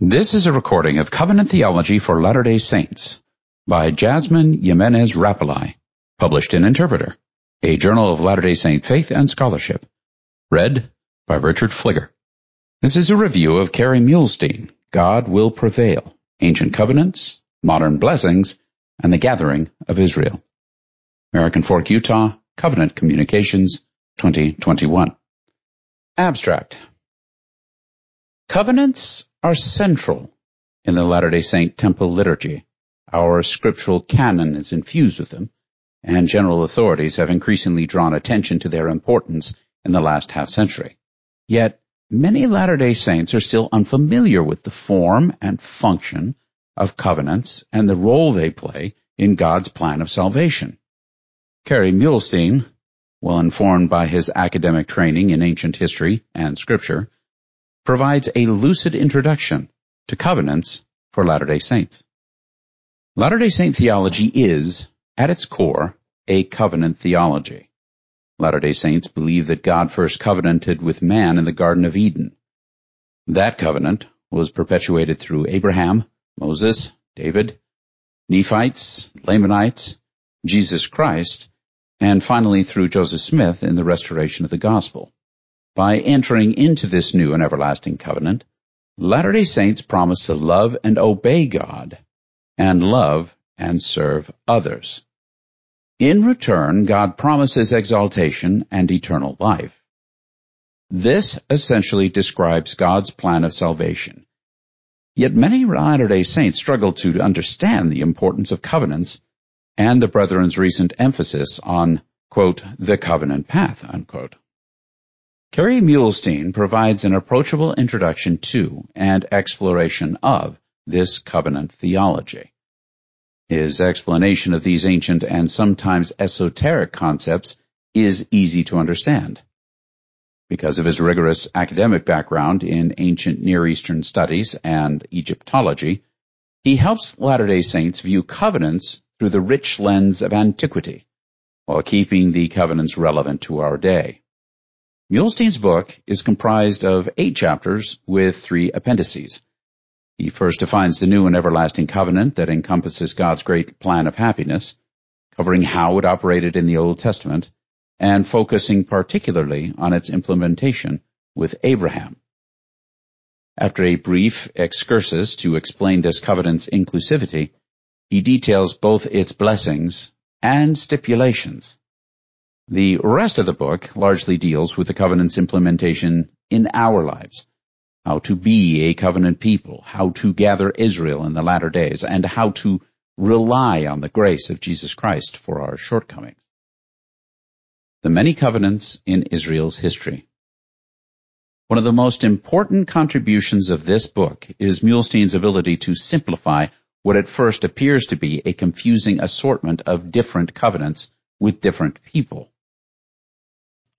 This is a recording of Covenant Theology for Latter-day Saints by Jasmine Jimenez Rapelye, published in Interpreter, a journal of Latter-day Saint faith and scholarship. Read by Richard Fligger. This is a review of Kerry Muhlestein, God Will Prevail, Ancient Covenants, Modern Blessings, and the Gathering of Israel. American Fork, Utah, Covenant Communications, 2021. Abstract. Covenants are central in the Latter-day Saint temple liturgy. Our scriptural canon is infused with them, and general authorities have increasingly drawn attention to their importance in the last half century. Yet, many Latter-day Saints are still unfamiliar with the form and function of covenants and the role they play in God's plan of salvation. Kerry Muhlestein, well informed by his academic training in ancient history and scripture, provides a lucid introduction to covenants for Latter-day Saints. Latter-day Saint theology is, at its core, a covenant theology. Latter-day Saints believe that God first covenanted with man in the Garden of Eden. That covenant was perpetuated through Abraham, Moses, David, Nephites, Lamanites, Jesus Christ, and finally through Joseph Smith in the restoration of the gospel. By entering into this new and everlasting covenant, Latter-day Saints promise to love and obey God and love and serve others. In return, God promises exaltation and eternal life. This essentially describes God's plan of salvation. Yet many Latter-day Saints struggle to understand the importance of covenants and the Brethren's recent emphasis on, quote, the covenant path, unquote. Kerry Muhlestein provides an approachable introduction to and exploration of this covenant theology. His explanation of these ancient and sometimes esoteric concepts is easy to understand. Because of his rigorous academic background in ancient Near Eastern studies and Egyptology, he helps Latter-day Saints view covenants through the rich lens of antiquity, while keeping the covenants relevant to our day. Muhlestein's book is comprised of eight chapters with three appendices. He first defines the new and everlasting covenant that encompasses God's great plan of happiness, covering how it operated in the Old Testament, and focusing particularly on its implementation with Abraham. After a brief excursus to explain this covenant's inclusivity, he details both its blessings and stipulations. The rest of the book largely deals with the covenant's implementation in our lives. How to be a covenant people, how to gather Israel in the latter days, and how to rely on the grace of Jesus Christ for our shortcomings. The many covenants in Israel's history. One of the most important contributions of this book is Muhlestein's ability to simplify what at first appears to be a confusing assortment of different covenants with different people.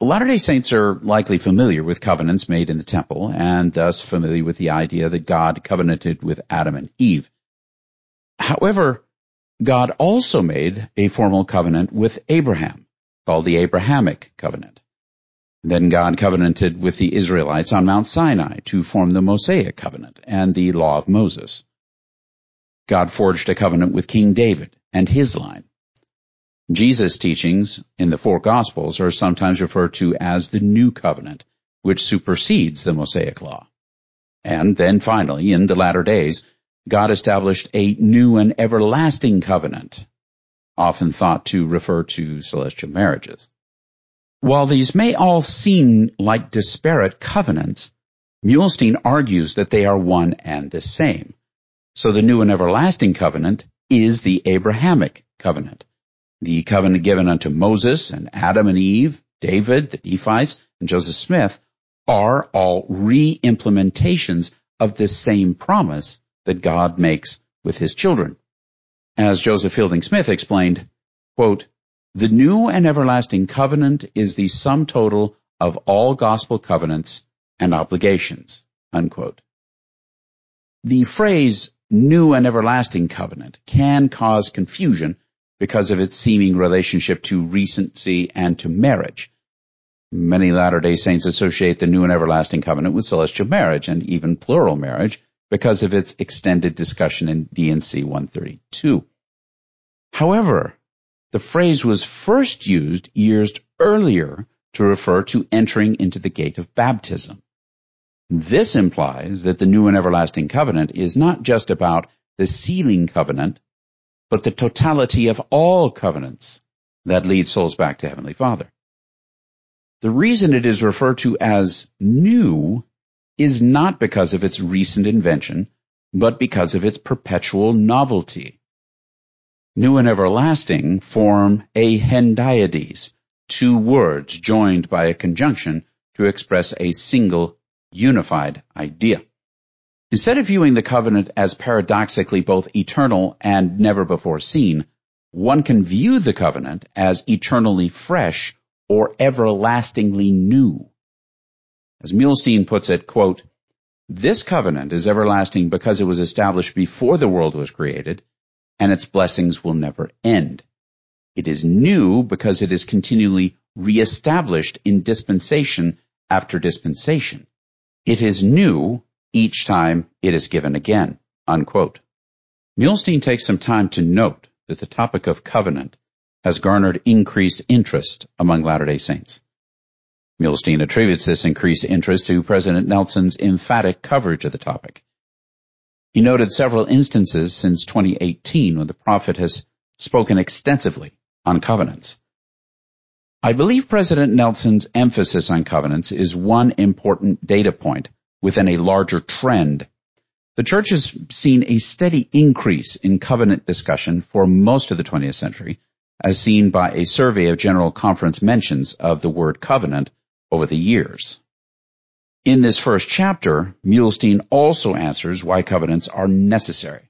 Latter-day Saints are likely familiar with covenants made in the temple and thus familiar with the idea that God covenanted with Adam and Eve. However, God also made a formal covenant with Abraham, called the Abrahamic covenant. Then God covenanted with the Israelites on Mount Sinai to form the Mosaic covenant and the law of Moses. God forged a covenant with King David and his line. Jesus' teachings in the four Gospels are sometimes referred to as the New Covenant, which supersedes the Mosaic Law. And then finally, in the latter days, God established a new and everlasting covenant, often thought to refer to celestial marriages. While these may all seem like disparate covenants, Muhlestein argues that they are one and the same. So the new and everlasting covenant is the Abrahamic covenant. The covenant given unto Moses and Adam and Eve, David, the Nephites, and Joseph Smith are all re-implementations of this same promise that God makes with his children. As Joseph Fielding Smith explained, quote, the new and everlasting covenant is the sum total of all gospel covenants and obligations, unquote. The phrase new and everlasting covenant can cause confusion because of its seeming relationship to recency and to marriage. Many Latter-day Saints associate the new and everlasting covenant with celestial marriage and even plural marriage, because of its extended discussion in D&C 132. However, the phrase was first used years earlier to refer to entering into the gate of baptism. This implies that the new and everlasting covenant is not just about the sealing covenant, but the totality of all covenants that lead souls back to Heavenly Father. The reason it is referred to as new is not because of its recent invention, but because of its perpetual novelty. New and everlasting form a hendiadys, two words joined by a conjunction to express a single unified idea. Instead of viewing the covenant as paradoxically both eternal and never before seen, one can view the covenant as eternally fresh or everlastingly new. As Muhlestein puts it, quote, this covenant is everlasting because it was established before the world was created, and its blessings will never end. It is new because it is continually reestablished in dispensation after dispensation. It is new each time it is given again. Unquote. Takes some time to note that the topic of covenant has garnered increased interest among Latter-day Saints. Muhlestein attributes this increased interest to President Nelson's emphatic coverage of the topic. He noted several instances since 2018 when the prophet has spoken extensively on covenants. I believe President Nelson's emphasis on covenants is one important data point within a larger trend. The church has seen a steady increase in covenant discussion for most of the 20th century, as seen by a survey of General Conference mentions of the word covenant over the years. In this first chapter, Muhlestein also answers why covenants are necessary.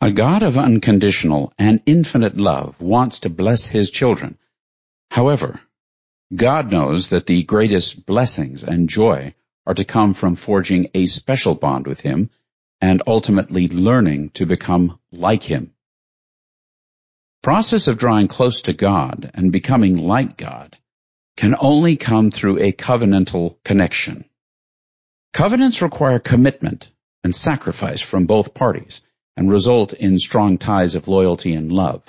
A God of unconditional and infinite love wants to bless his children. However, God knows that the greatest blessings and joy are to come from forging a special bond with him and ultimately learning to become like him. Process of drawing close to God and becoming like God can only come through a covenantal connection. Covenants require commitment and sacrifice from both parties and result in strong ties of loyalty and love.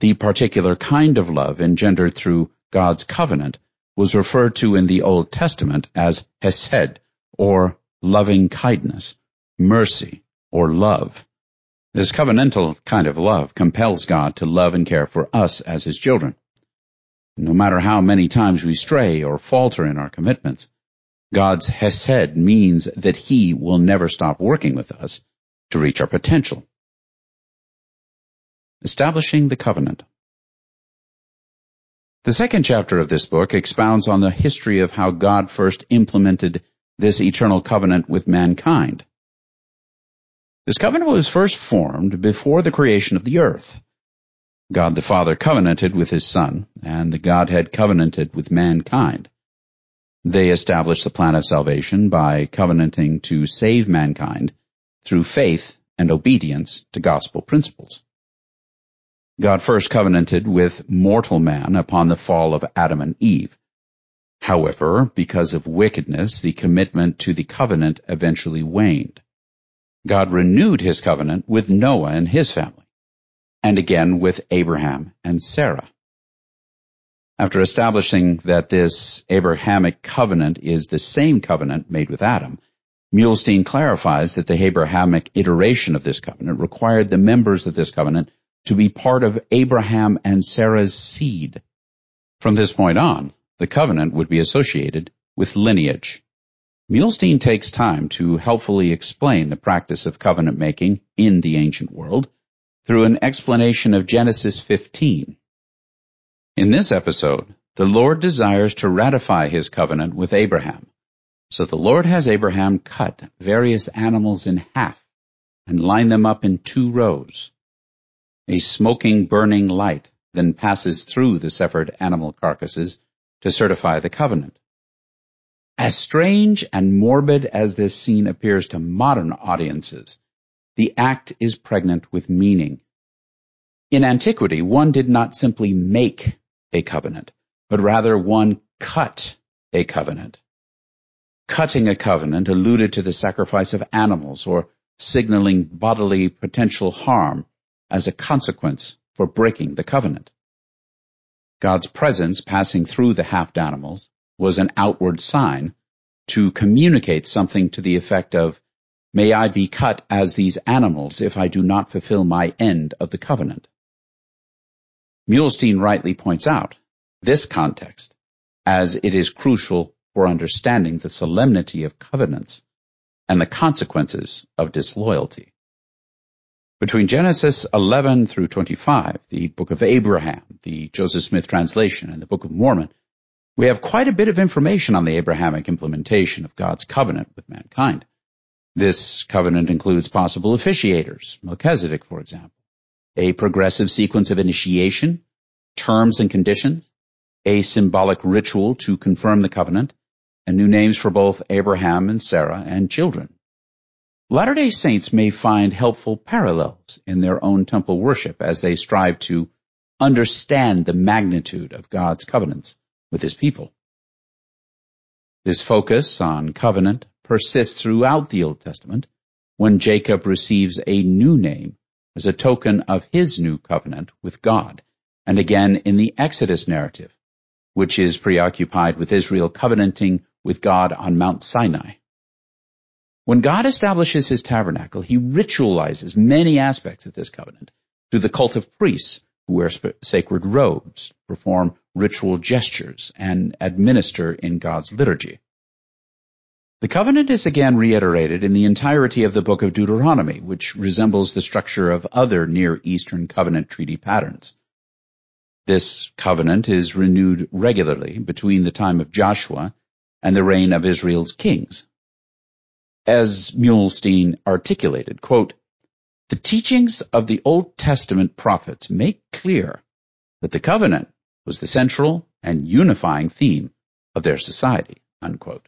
The particular kind of love engendered through God's covenant was referred to in the Old Testament as hesed, or loving kindness, mercy, or love. This covenantal kind of love compels God to love and care for us as His children. No matter how many times we stray or falter in our commitments, God's Hesed means that He will never stop working with us to reach our potential. Establishing the Covenant The second chapter of this book expounds on the history of how God first implemented this eternal covenant with mankind. This covenant was first formed before the creation of the earth. God the Father covenanted with his Son, and the Godhead covenanted with mankind. They established the plan of salvation by covenanting to save mankind through faith and obedience to gospel principles. God first covenanted with mortal man upon the fall of Adam and Eve. However, because of wickedness, the commitment to the covenant eventually waned. God renewed his covenant with Noah and his family and again with Abraham and Sarah. After establishing that this Abrahamic covenant is the same covenant made with Adam, Muhlestein clarifies that the Abrahamic iteration of this covenant required the members of this covenant to be part of Abraham and Sarah's seed. From this point on, the covenant would be associated with lineage. Muhlestein takes time to helpfully explain the practice of covenant making in the ancient world through an explanation of Genesis 15. In this episode, the Lord desires to ratify his covenant with Abraham. So the Lord has Abraham cut various animals in half and line them up in two rows. A smoking, burning light then passes through the severed animal carcasses to certify the covenant. As strange and morbid as this scene appears to modern audiences, the act is pregnant with meaning. In antiquity, one did not simply make a covenant, but rather one cut a covenant. cutting a covenant alluded to the sacrifice of animals or signaling bodily potential harm as a consequence for breaking the covenant. God's presence passing through the hacked animals was an outward sign to communicate something to the effect of, May I be cut as these animals if I do not fulfill my end of the covenant. Muhlestein rightly points out this context as it is crucial for understanding the solemnity of covenants and the consequences of disloyalty. Between Genesis 11 through 25, the book of Abraham, the Joseph Smith translation, and the book of Mormon, we have quite a bit of information on the Abrahamic implementation of God's covenant with mankind. This covenant includes possible officiators, Melchizedek, for example, a progressive sequence of initiation, terms and conditions, a symbolic ritual to confirm the covenant, and new names for both Abraham and Sarah and children. Latter-day Saints may find helpful parallels in their own temple worship as they strive to understand the magnitude of God's covenants with his people. This focus on covenant persists throughout the Old Testament when Jacob receives a new name as a token of his new covenant with God, and again in the Exodus narrative, which is preoccupied with Israel covenanting with God on Mount Sinai. When God establishes his tabernacle, he ritualizes many aspects of this covenant through the cult of priests who wear sacred robes, perform ritual gestures, and administer in God's liturgy. The covenant is again reiterated in the entirety of the book of Deuteronomy, which resembles the structure of other Near Eastern covenant treaty patterns. This covenant is renewed regularly between the time of Joshua and the reign of Israel's kings. As Muhlestein articulated, quote, the teachings of the Old Testament prophets make clear that the covenant was the central and unifying theme of their society, unquote.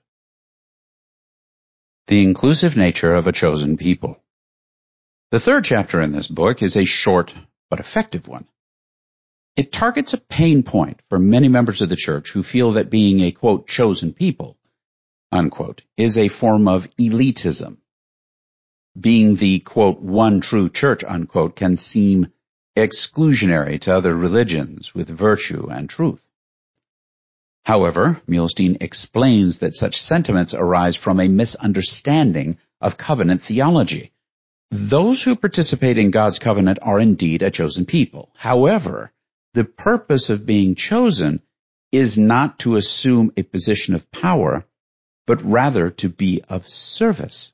The inclusive nature of a chosen people. The third chapter in this book is a short but effective one. It targets a pain point for many members of the church who feel that being a quote chosen people unquote is a form of elitism being the quote one true church unquote can seem exclusionary to other religions with virtue and truth. However, Muhlestein explains that such sentiments arise from a misunderstanding of covenant theology. Those who participate in God's covenant are indeed a chosen people. However, the purpose of being chosen is not to assume a position of power, but rather to be of service.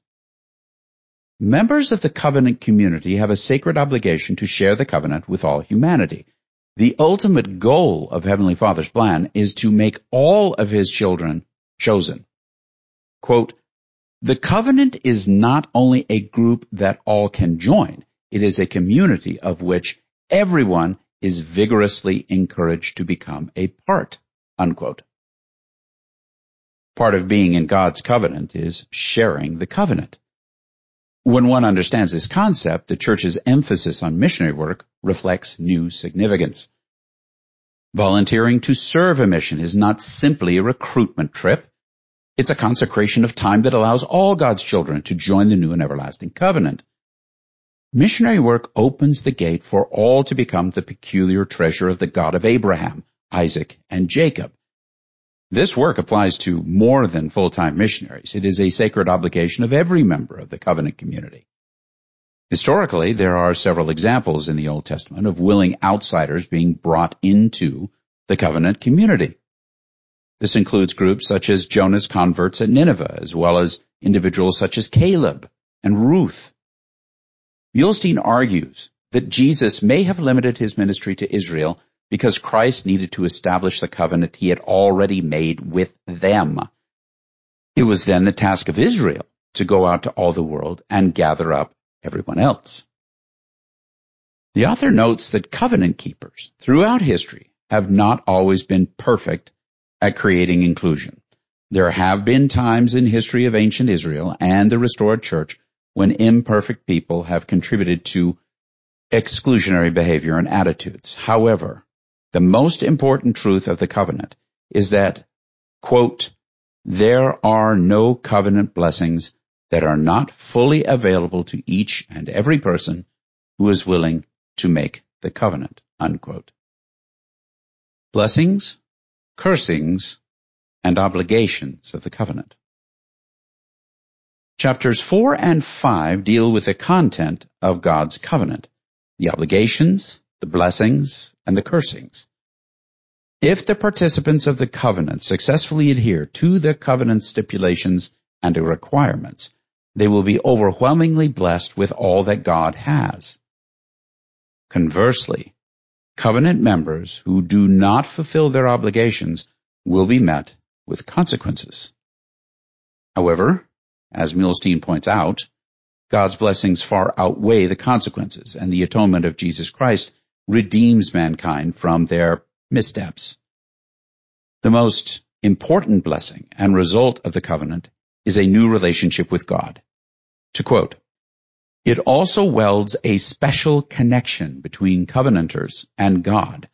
Members of the covenant community have a sacred obligation to share the covenant with all humanity. The ultimate goal of Heavenly Father's plan is to make all of His children chosen. Quote, the covenant is not only a group that all can join, it is a community of which everyone is vigorously encouraged to become a part. Unquote. Part of being in God's covenant is sharing the covenant. When one understands this concept, the church's emphasis on missionary work reflects new significance. Volunteering to serve a mission is not simply a recruitment trip. It's a consecration of time that allows all God's children to join the new and everlasting covenant. Missionary work opens the gate for all to become the peculiar treasure of the God of Abraham, Isaac, and Jacob, this work applies to more than full-time missionaries. It is a sacred obligation of every member of the covenant community. Historically, there are several examples in the Old Testament of willing outsiders being brought into the covenant community. This includes groups such as Jonah's converts at Nineveh, as well as individuals such as Caleb and Ruth. Muhlestein argues that Jesus may have limited his ministry to Israel because Christ needed to establish the covenant he had already made with them. It was then the task of Israel to go out to all the world and gather up everyone else. The author notes that covenant keepers throughout history have not always been perfect at creating inclusion. There have been times in history of ancient Israel and the restored church when imperfect people have contributed to exclusionary behavior and attitudes. However, the most important truth of the covenant is that, quote, There are no covenant blessings that are not fully available to each and every person who is willing to make the covenant. Unquote. Blessings, cursings, and obligations of the covenant. Chapters 4 and 5 deal with the content of God's covenant, the obligations, the blessings, and the cursings. If the participants of the covenant successfully adhere to the covenant stipulations and the requirements, they will be overwhelmingly blessed with all that God has. Conversely, covenant members who do not fulfill their obligations will be met with consequences. However, as Muhlestein points out, God's blessings far outweigh the consequences, and the atonement of Jesus Christ redeems mankind from their missteps. The most important blessing and result of the covenant is a new relationship with God. To quote, it also welds a special connection between covenanters and God,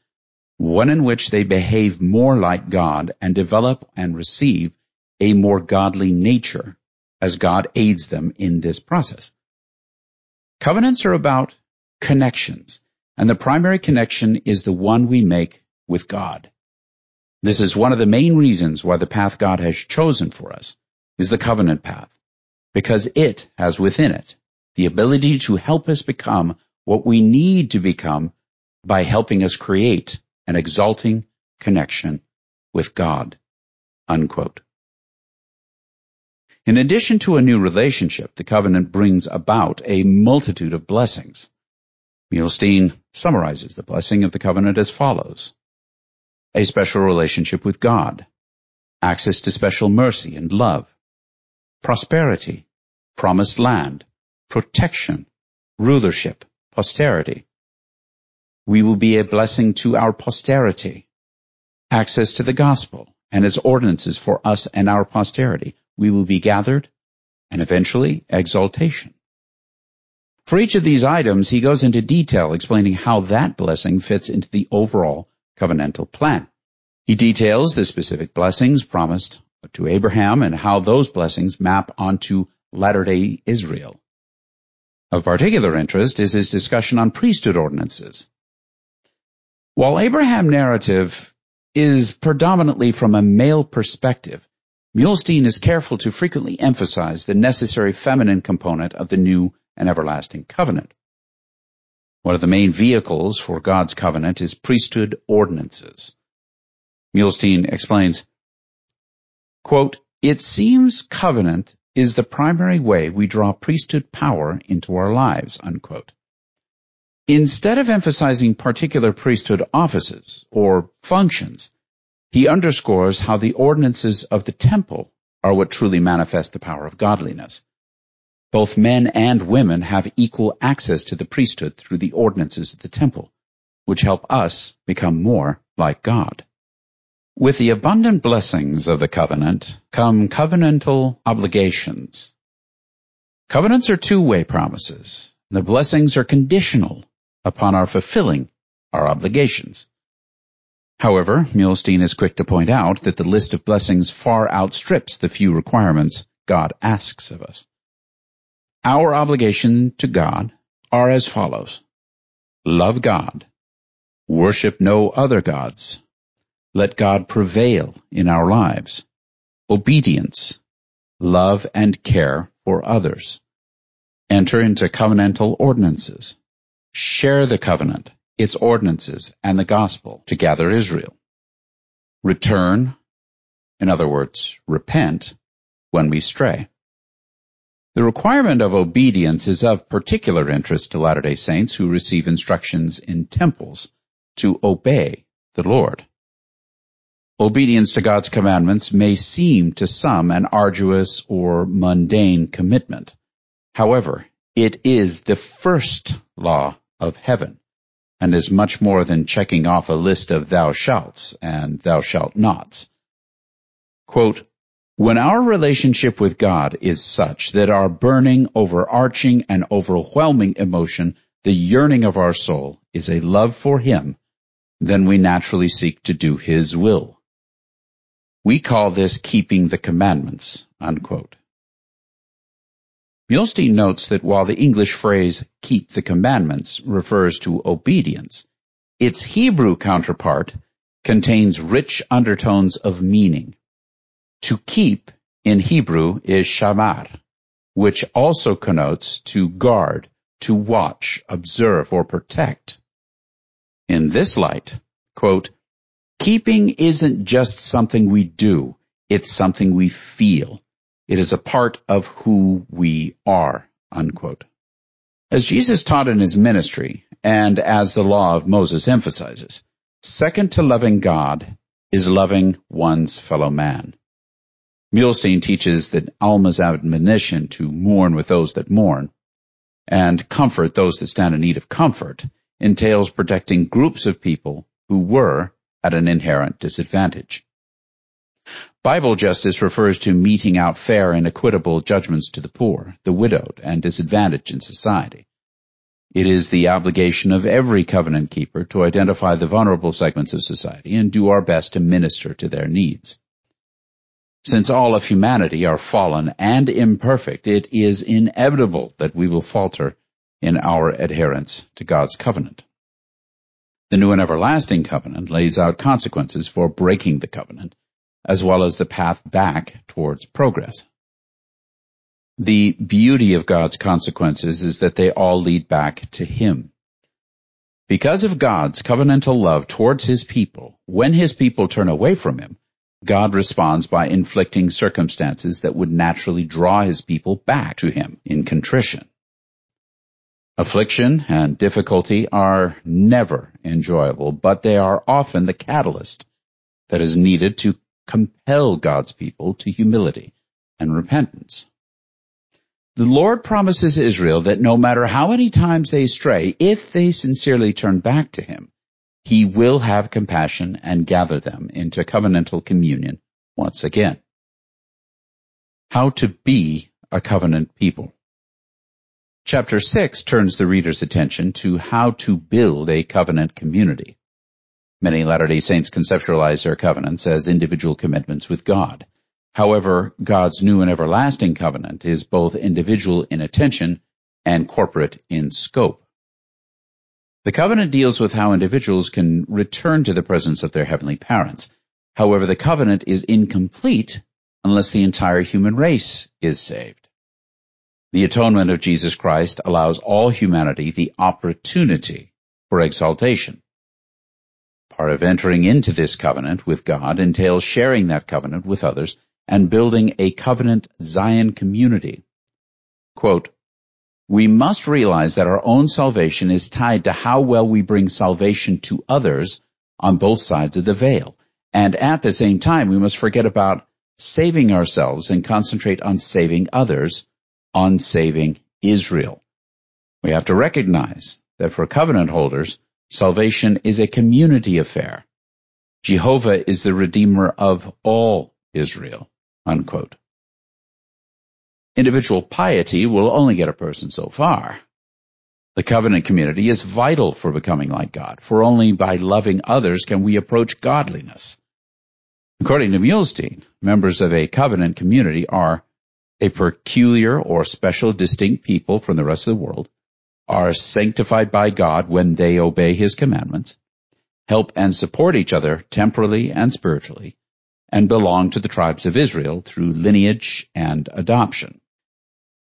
one in which they behave more like God and develop and receive a more godly nature as God aids them in this process. Covenants are about connections, and the primary connection is the one we make with God. This is one of the main reasons why the path God has chosen for us is the covenant path, because it has within it the ability to help us become what we need to become by helping us create an exalting connection with God. Unquote. In addition to a new relationship, the covenant brings about a multitude of blessings. Muhlestein summarizes the blessing of the covenant as follows. A special relationship with God, access to special mercy and love, prosperity, promised land, protection, rulership, posterity. We will be a blessing to our posterity, access to the gospel and its ordinances for us and our posterity, we will be gathered, and eventually exaltation. For each of these items, he goes into detail explaining how that blessing fits into the overall covenantal plan. He details the specific blessings promised to Abraham and how those blessings map onto latter-day Israel. Of particular interest is his discussion on priesthood ordinances. While Abraham narrative is predominantly from a male perspective, Muhlestein is careful to frequently emphasize the necessary feminine component of the new and everlasting covenant. One of the main vehicles for God's covenant is priesthood ordinances. Muhlestein explains, quote, It seems covenant is the primary way we draw priesthood power into our lives, unquote. Instead of emphasizing particular priesthood offices or functions, he underscores how the ordinances of the temple are what truly manifest the power of godliness. Both men and women have equal access to the priesthood through the ordinances of the temple, which help us become more like God. With the abundant blessings of the covenant come covenantal obligations. Covenants are two-way promises. The blessings are conditional upon our fulfilling our obligations. However, Muhlestein is quick to point out that the list of blessings far outstrips the few requirements God asks of us. Our obligation to God are as follows. Love God. Worship no other gods. Let God prevail in our lives. Obedience. Love and care for others. Enter into covenantal ordinances. Share the covenant its ordinances, and the gospel to gather Israel. Return, in other words, repent, when we stray. The requirement of obedience is of particular interest to Latter-day Saints who receive instructions in temples to obey the Lord. Obedience to God's commandments may seem to some an arduous or mundane commitment. However, it is the first law of heaven and is much more than checking off a list of thou shalts and thou shalt nots. Quote, when our relationship with God is such that our burning, overarching, and overwhelming emotion, the yearning of our soul, is a love for Him, then we naturally seek to do His will. We call this keeping the commandments, unquote. Notes that while the English phrase keep the commandments refers to obedience, its Hebrew counterpart contains rich undertones of meaning. To keep in Hebrew is shamar, which also connotes to guard, to watch, observe, or protect. In this light, quote, keeping isn't just something we do, it's something we feel. It is a part of who we are, unquote. As Jesus taught in his ministry, and as the law of Moses emphasizes, second to loving God is loving one's fellow man. Muhlestein teaches that Alma's admonition to mourn with those that mourn and comfort those that stand in need of comfort entails protecting groups of people who were at an inherent disadvantage. Bible justice refers to meting out fair and equitable judgments to the poor, the widowed, and disadvantaged in society. It is the obligation of every covenant keeper to identify the vulnerable segments of society and do our best to minister to their needs. Since all of humanity are fallen and imperfect, it is inevitable that we will falter in our adherence to God's covenant. The new and everlasting covenant lays out consequences for breaking the covenant, as well as the path back towards progress. The beauty of God's consequences is that they all lead back to Him. Because of God's covenantal love towards His people, when His people turn away from Him, God responds by inflicting circumstances that would naturally draw his people back to him in contrition. Affliction and difficulty are never enjoyable, but they are often the catalyst that is needed to compel God's people to humility and repentance. The Lord promises Israel that no matter how many times they stray, if they sincerely turn back to Him, he will have compassion and gather them into covenantal communion once again. How to be a covenant people. Chapter 6 turns the reader's attention to how to build a covenant community. Many Latter-day Saints conceptualize their covenants as individual commitments with God. However, God's new and everlasting covenant is both individual in attention and corporate in scope. The covenant deals with how individuals can return to the presence of their heavenly parents. However, the covenant is incomplete unless the entire human race is saved. The atonement of Jesus Christ allows all humanity the opportunity for exaltation. Part of entering into this covenant with God entails sharing that covenant with others and building a covenant Zion community. Quote, we must realize that our own salvation is tied to how well we bring salvation to others on both sides of the veil. And at the same time, we must forget about saving ourselves and concentrate on saving others, on saving Israel. We have to recognize that for covenant holders, salvation is a community affair. Jehovah is the redeemer of all Israel. Unquote. Individual piety will only get a person so far. The covenant community is vital for becoming like God, for only by loving others can we approach godliness. According to Muhlestein, members of a covenant community are a peculiar or special distinct people from the rest of the world, are sanctified by God when they obey His commandments, help and support each other temporally and spiritually, and belong to the tribes of Israel through lineage and adoption.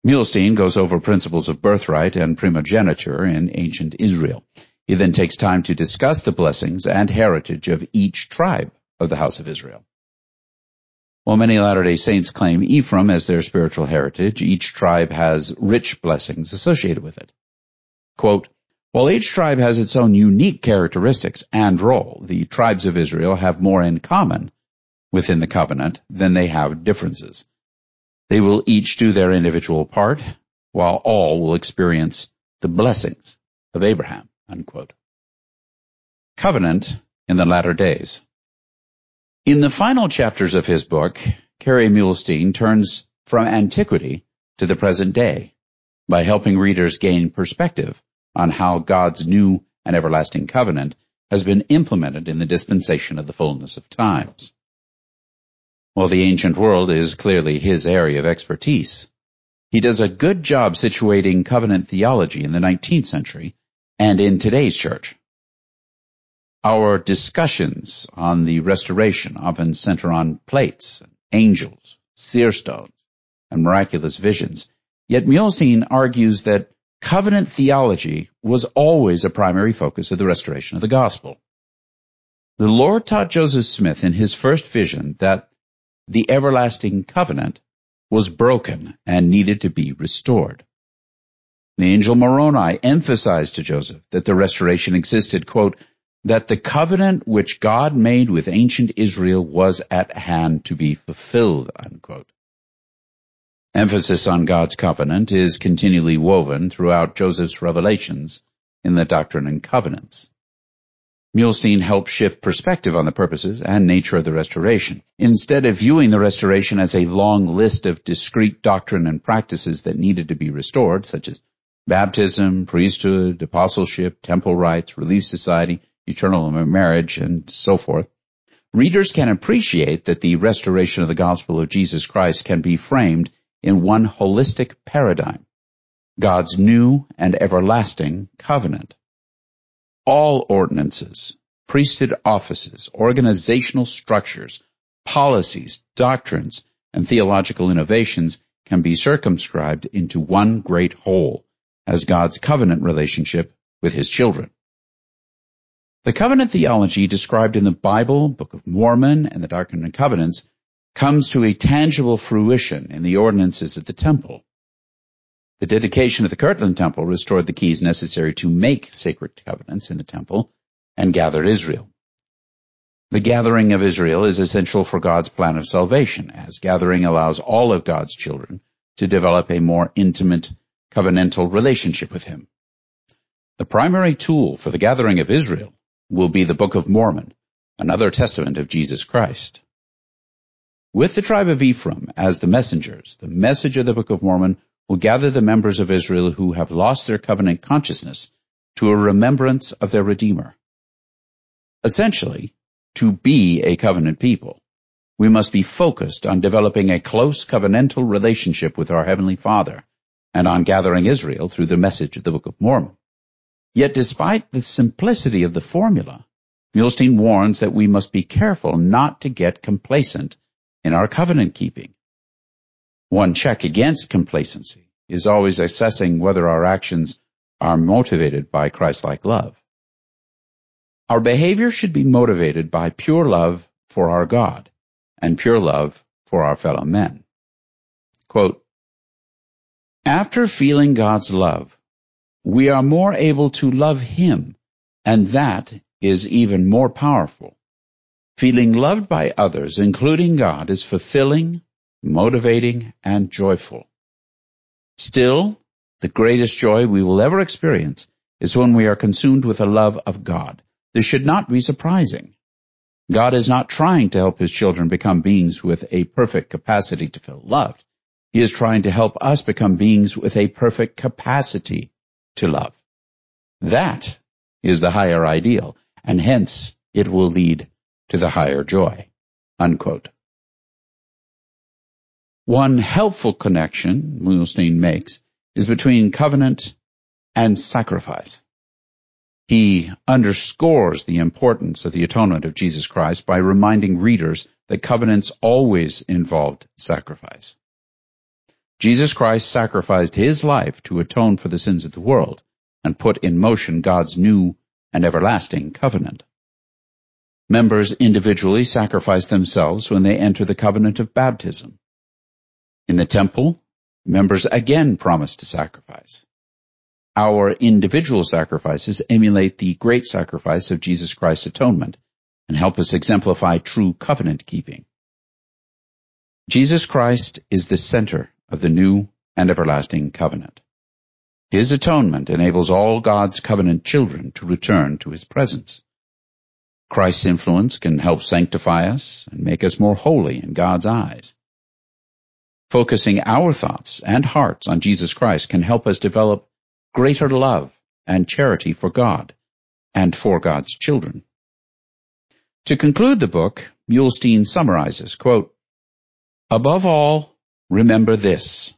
Muhlestein goes over principles of birthright and primogeniture in ancient Israel. He then takes time to discuss the blessings and heritage of each tribe of the house of Israel. While many Latter-day Saints claim Ephraim as their spiritual heritage, each tribe has rich blessings associated with it. Quote, while each tribe has its own unique characteristics and role, the tribes of Israel have more in common within the covenant than they have differences. They will each do their individual part, while all will experience the blessings of Abraham. Unquote. Covenant in the latter days. In the final chapters of his book, Kerry Muhlestein turns from antiquity to the present day by helping readers gain perspective on how God's new and everlasting covenant has been implemented in the dispensation of the fullness of times. While the ancient world is clearly his area of expertise, he does a good job situating covenant theology in the 19th century and in today's church. Our discussions on the restoration often center on plates, angels, seer stones, and miraculous visions. Yet Muhlestein argues that covenant theology was always a primary focus of the restoration of the gospel. The Lord taught Joseph Smith in his first vision that the everlasting covenant was broken and needed to be restored. The angel Moroni emphasized to Joseph that the restoration existed, quote, that the covenant which God made with ancient Israel was at hand to be fulfilled, unquote. Emphasis on God's covenant is continually woven throughout Joseph's revelations in the Doctrine and Covenants. Muhlestein helped shift perspective on the purposes and nature of the restoration. Instead of viewing the restoration as a long list of discrete doctrine and practices that needed to be restored, such as baptism, priesthood, apostleship, temple rites, relief society, eternal marriage, and so forth, readers can appreciate that the restoration of the gospel of Jesus Christ can be framed in one holistic paradigm, God's new and everlasting covenant. All ordinances, priesthood offices, organizational structures, policies, doctrines, and theological innovations can be circumscribed into one great whole as God's covenant relationship with his children. The covenant theology described in the Bible, Book of Mormon, and the Doctrine and Covenants comes to a tangible fruition in the ordinances at the temple. The dedication of the Kirtland Temple restored the keys necessary to make sacred covenants in the temple and gathered Israel. The gathering of Israel is essential for God's plan of salvation, as gathering allows all of God's children to develop a more intimate covenantal relationship with Him. The primary tool for the gathering of Israel will be the Book of Mormon, another testament of Jesus Christ. With the tribe of Ephraim as the messengers, the message of the Book of Mormon will gather the members of Israel who have lost their covenant consciousness to a remembrance of their Redeemer. Essentially, to be a covenant people, we must be focused on developing a close covenantal relationship with our Heavenly Father and on gathering Israel through the message of the Book of Mormon. Yet despite the simplicity of the formula, Muhlestein warns that we must be careful not to get complacent in our covenant keeping. One check against complacency is always assessing whether our actions are motivated by Christ-like love. Our behavior should be motivated by pure love for our God and pure love for our fellow men. Quote, After feeling God's love, we are more able to love Him, and that is even more powerful. Feeling loved by others, including God, is fulfilling, motivating, and joyful. Still, the greatest joy we will ever experience is when we are consumed with the love of God. This should not be surprising. God is not trying to help his children become beings with a perfect capacity to feel loved. He is trying to help us become beings with a perfect capacity to love. That is the higher ideal, and hence it will lead to the higher joy. Unquote. One helpful connection Muhlestein makes is between covenant and sacrifice. He underscores the importance of the atonement of Jesus Christ by reminding readers that covenants always involved sacrifice. Jesus Christ sacrificed his life to atone for the sins of the world and put in motion God's new and everlasting covenant. Members individually sacrifice themselves when they enter the covenant of baptism. In the temple, members again promise to sacrifice. Our individual sacrifices emulate the great sacrifice of Jesus Christ's atonement and help us exemplify true covenant keeping. Jesus Christ is the center of the new and everlasting covenant. His atonement enables all God's covenant children to return to his presence. Christ's influence can help sanctify us and make us more holy in God's eyes. Focusing our thoughts and hearts on Jesus Christ can help us develop greater love and charity for God and for God's children. To conclude the book, Muhlestein summarizes, quote, Above all, remember this.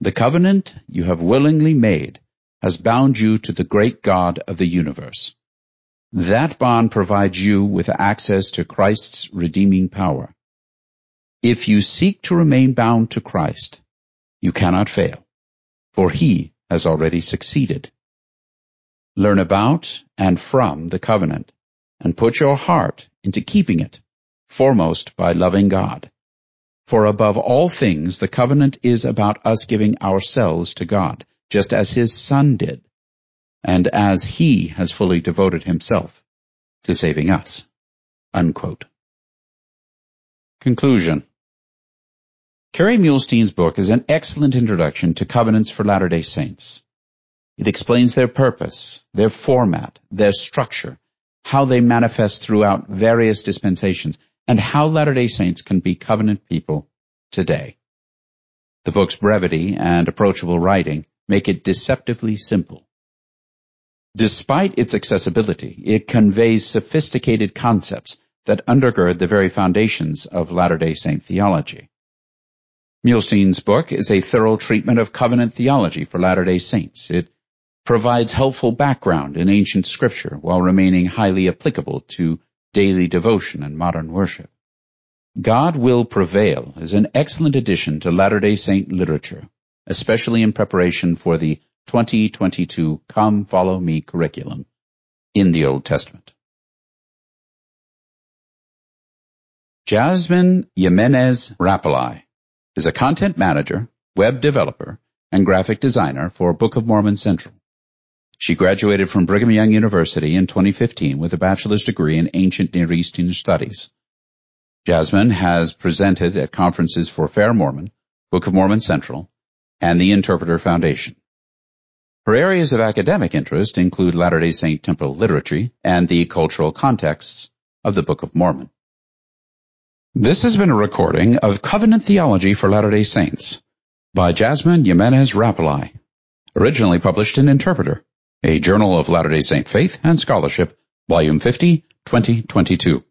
The covenant you have willingly made has bound you to the great God of the universe. That bond provides you with access to Christ's redeeming power. If you seek to remain bound to Christ, you cannot fail, for he has already succeeded. Learn about and from the covenant, and put your heart into keeping it, foremost by loving God. For above all things, the covenant is about us giving ourselves to God, just as his Son did, and as he has fully devoted himself to saving us. Unquote. Conclusion. Kerry Muhlestein's book is an excellent introduction to covenants for Latter-day Saints. It explains their purpose, their format, their structure, how they manifest throughout various dispensations, and how Latter-day Saints can be covenant people today. The book's brevity and approachable writing make it deceptively simple. Despite its accessibility, it conveys sophisticated concepts that undergird the very foundations of Latter-day Saint theology. Muhlestein's book is a thorough treatment of covenant theology for Latter-day Saints. It provides helpful background in ancient scripture while remaining highly applicable to daily devotion and modern worship. God Will Prevail is an excellent addition to Latter-day Saint literature, especially in preparation for the 2022 Come Follow Me curriculum in the Old Testament. Jasmine Jimenez Rappleye is a content manager, web developer, and graphic designer for Book of Mormon Central. She graduated from Brigham Young University in 2015 with a bachelor's degree in ancient Near Eastern studies. Jasmine has presented at conferences for Fair Mormon, Book of Mormon Central, and the Interpreter Foundation. Her areas of academic interest include Latter-day Saint temple liturgy and the cultural contexts of the Book of Mormon. This has been a recording of Covenant Theology for Latter-day Saints by Jasmine Jimenez Rappleye, originally published in Interpreter, a Journal of Latter-day Saint Faith and Scholarship, Volume 50, 2022.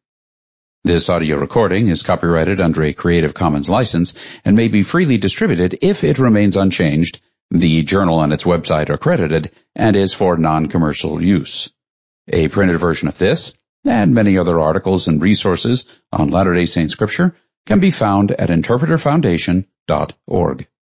This audio recording is copyrighted under a Creative Commons license and may be freely distributed if it remains unchanged, the journal and its website are credited, and is for non-commercial use. A printed version of this and many other articles and resources on Latter-day Saint Scripture can be found at interpreterfoundation.org.